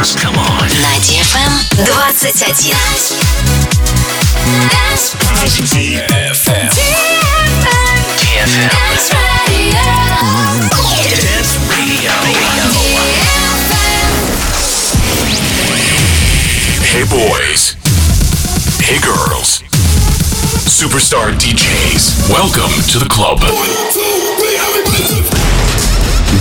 dance. Come on. На DFM 21. DFM. DFM. Dance Radio. Hey boys. Hey girls. Superstar DJs. Welcome to the club.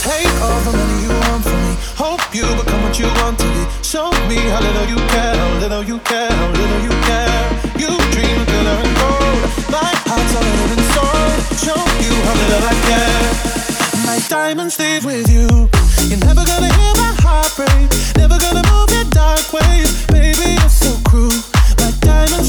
Take all the money you want from me. Hope you become what you want to be. Show me how little you care, how little you care, how little you care. You dream of glitter and gold. My heart's all in and sold. Show you how little I care. My diamonds live with you. You're never gonna hear my heart break. Never gonna move your dark ways. Baby, you're so cruel. My diamonds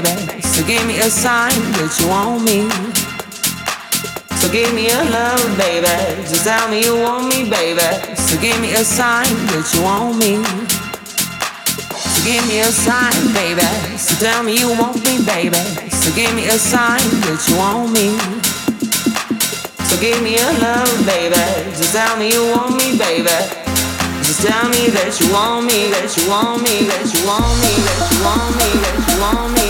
baby. So give me a sign that you want me. So give me a love, baby. Just tell me you want me, baby. So give me a sign that you want me. So give me a sign, baby. So tell me you want me, baby. So give me a sign that you want me. So give me a love, baby. Just tell me you want me, baby. Just tell me that you want me, that you want me, that you want me, that you want me, that you want me.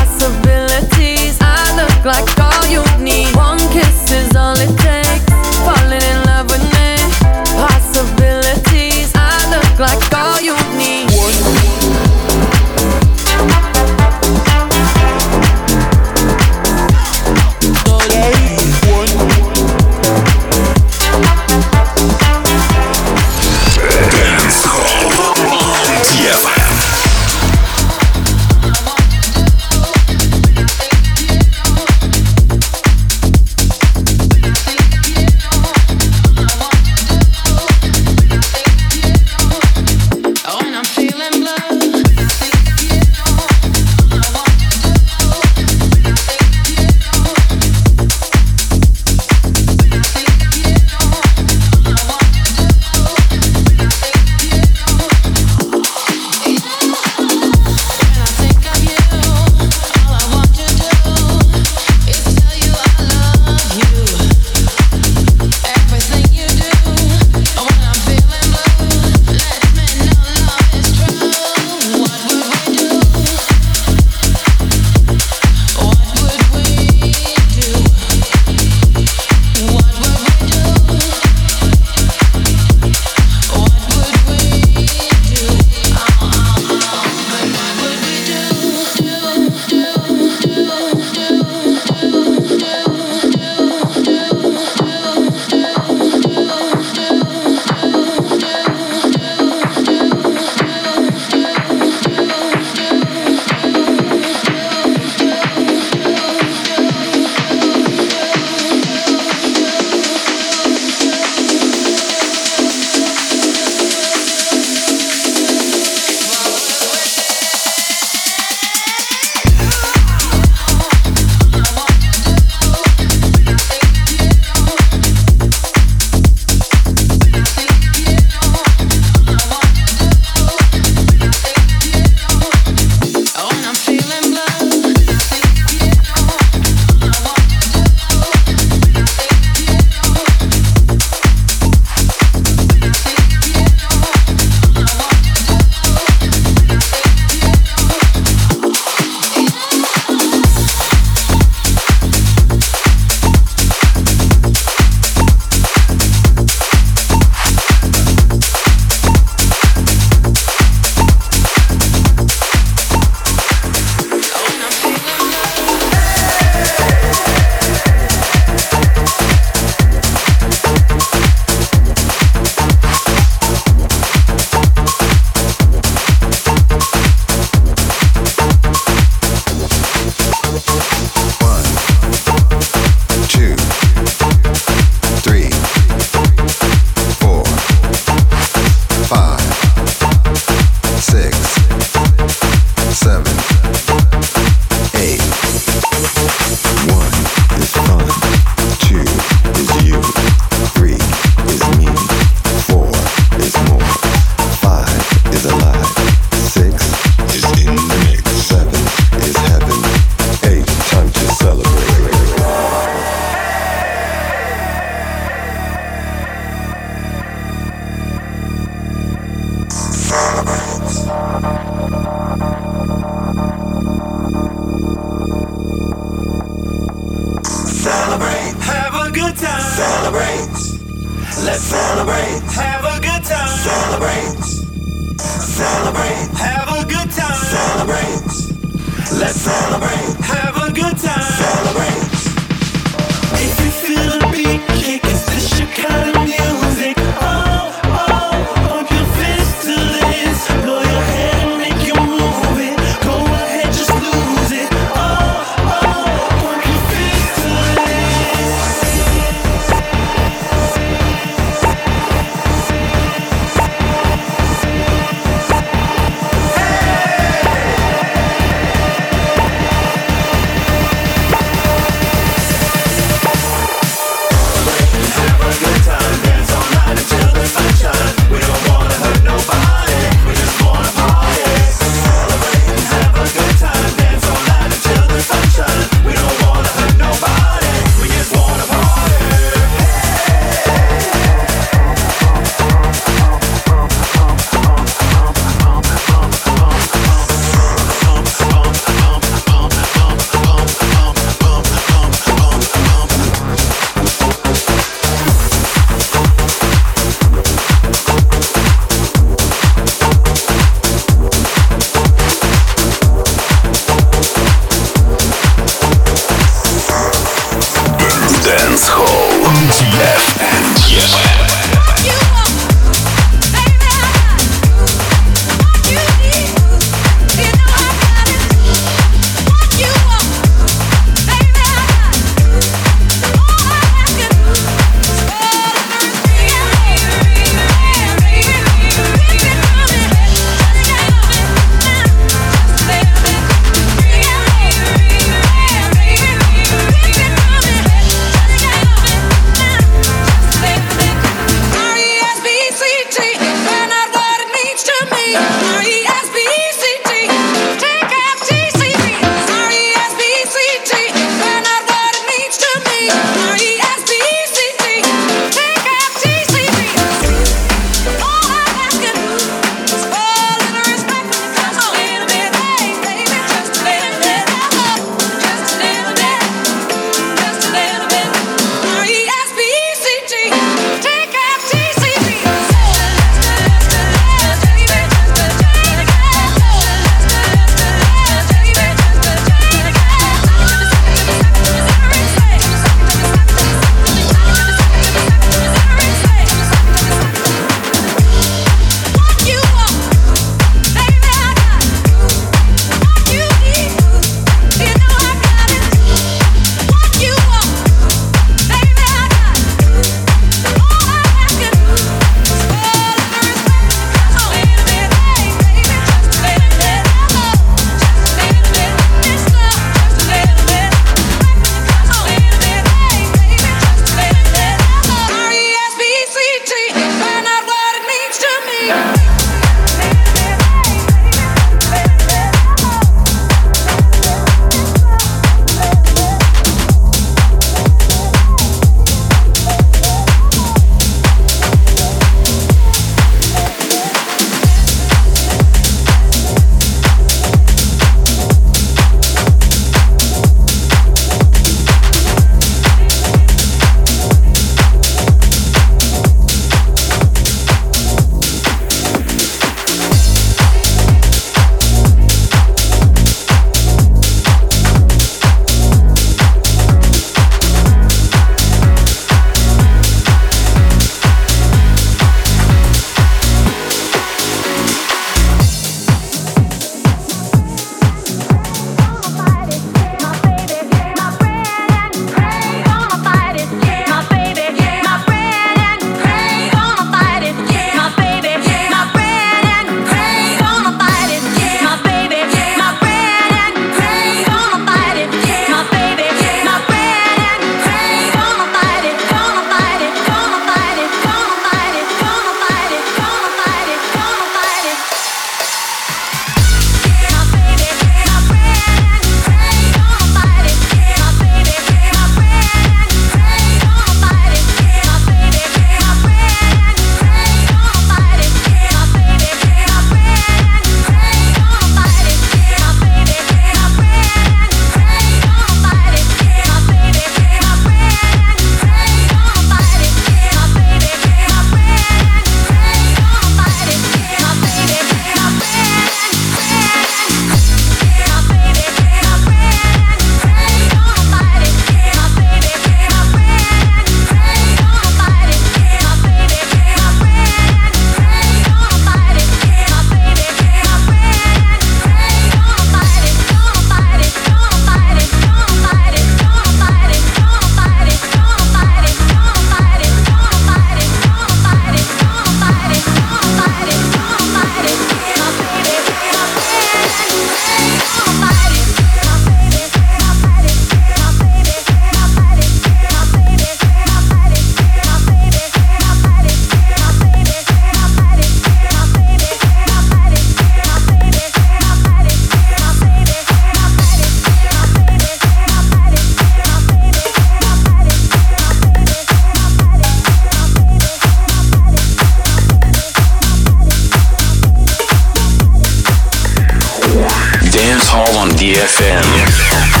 I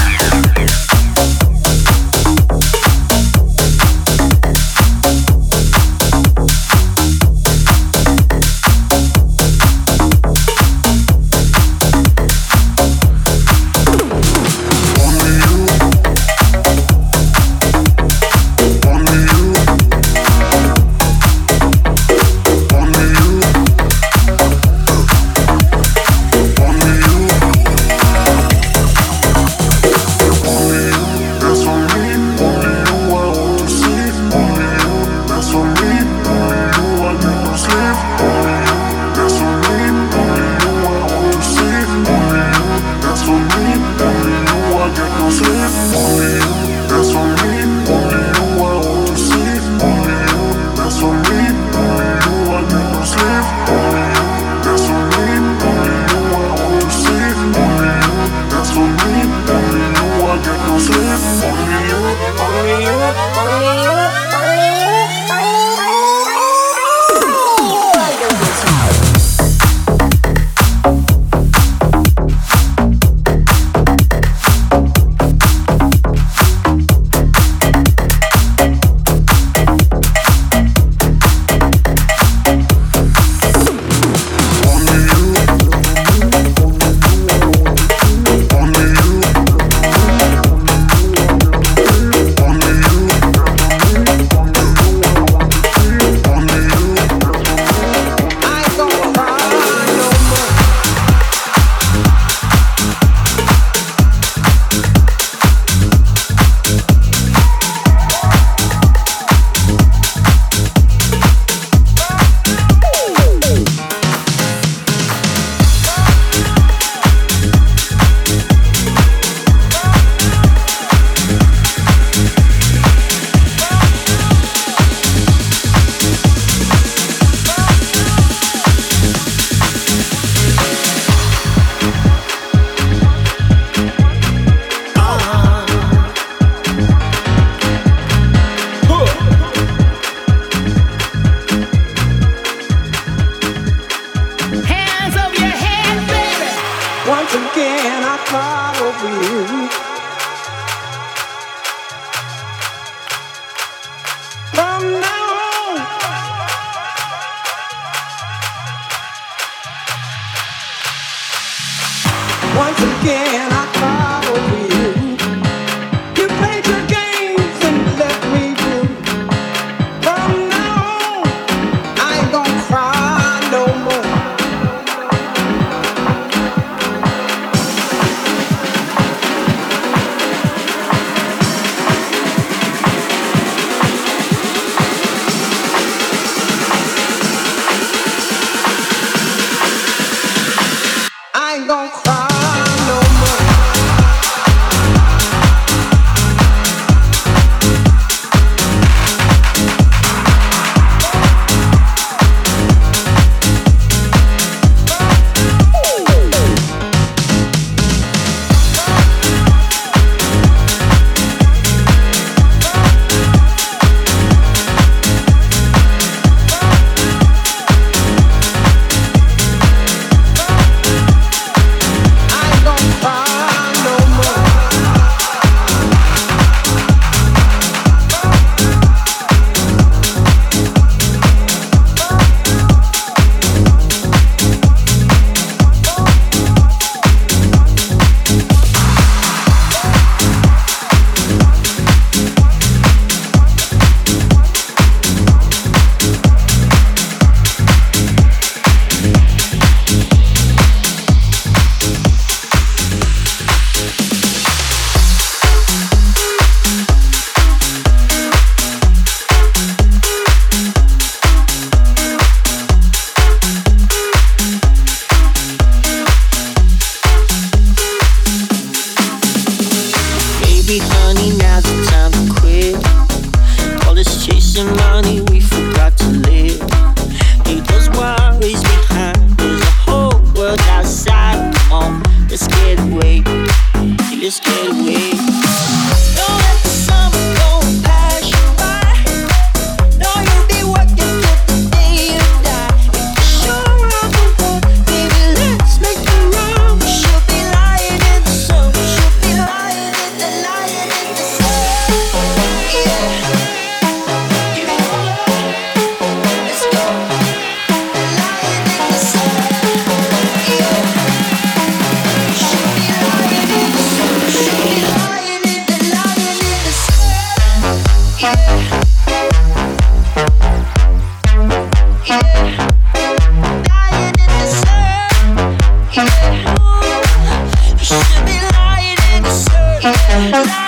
Yeah.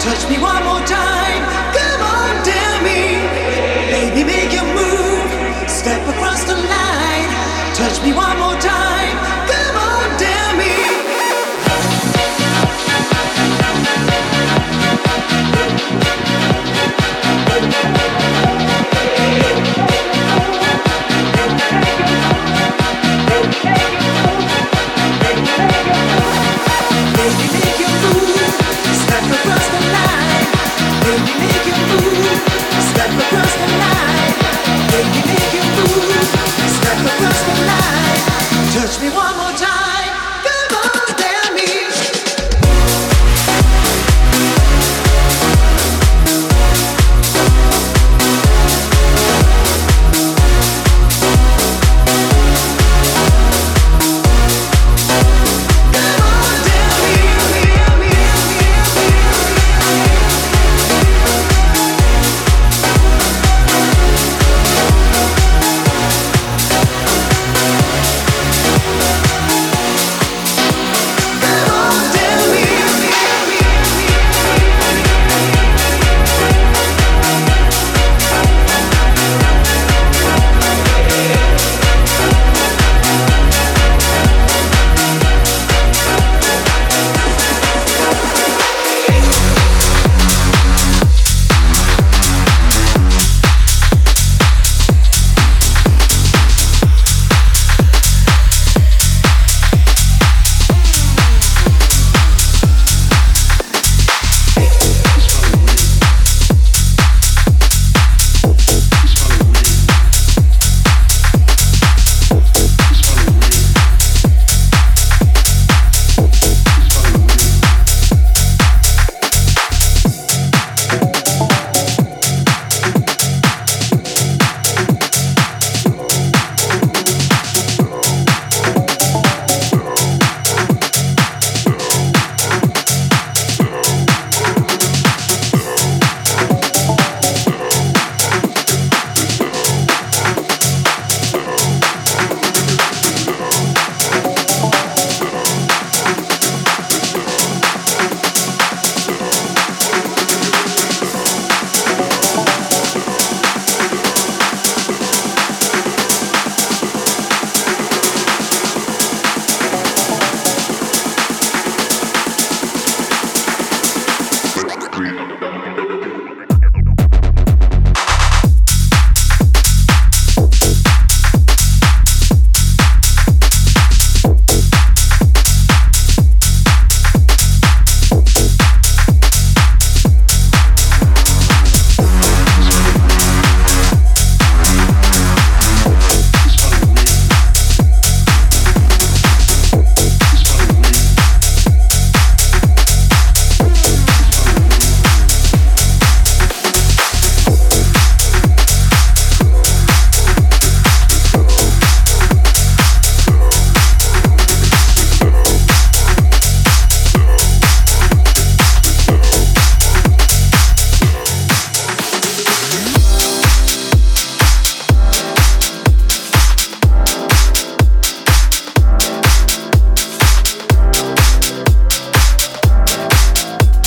Touch me one more time. Come on, dare me. Baby, make a move. Step across the line. Touch me one more time.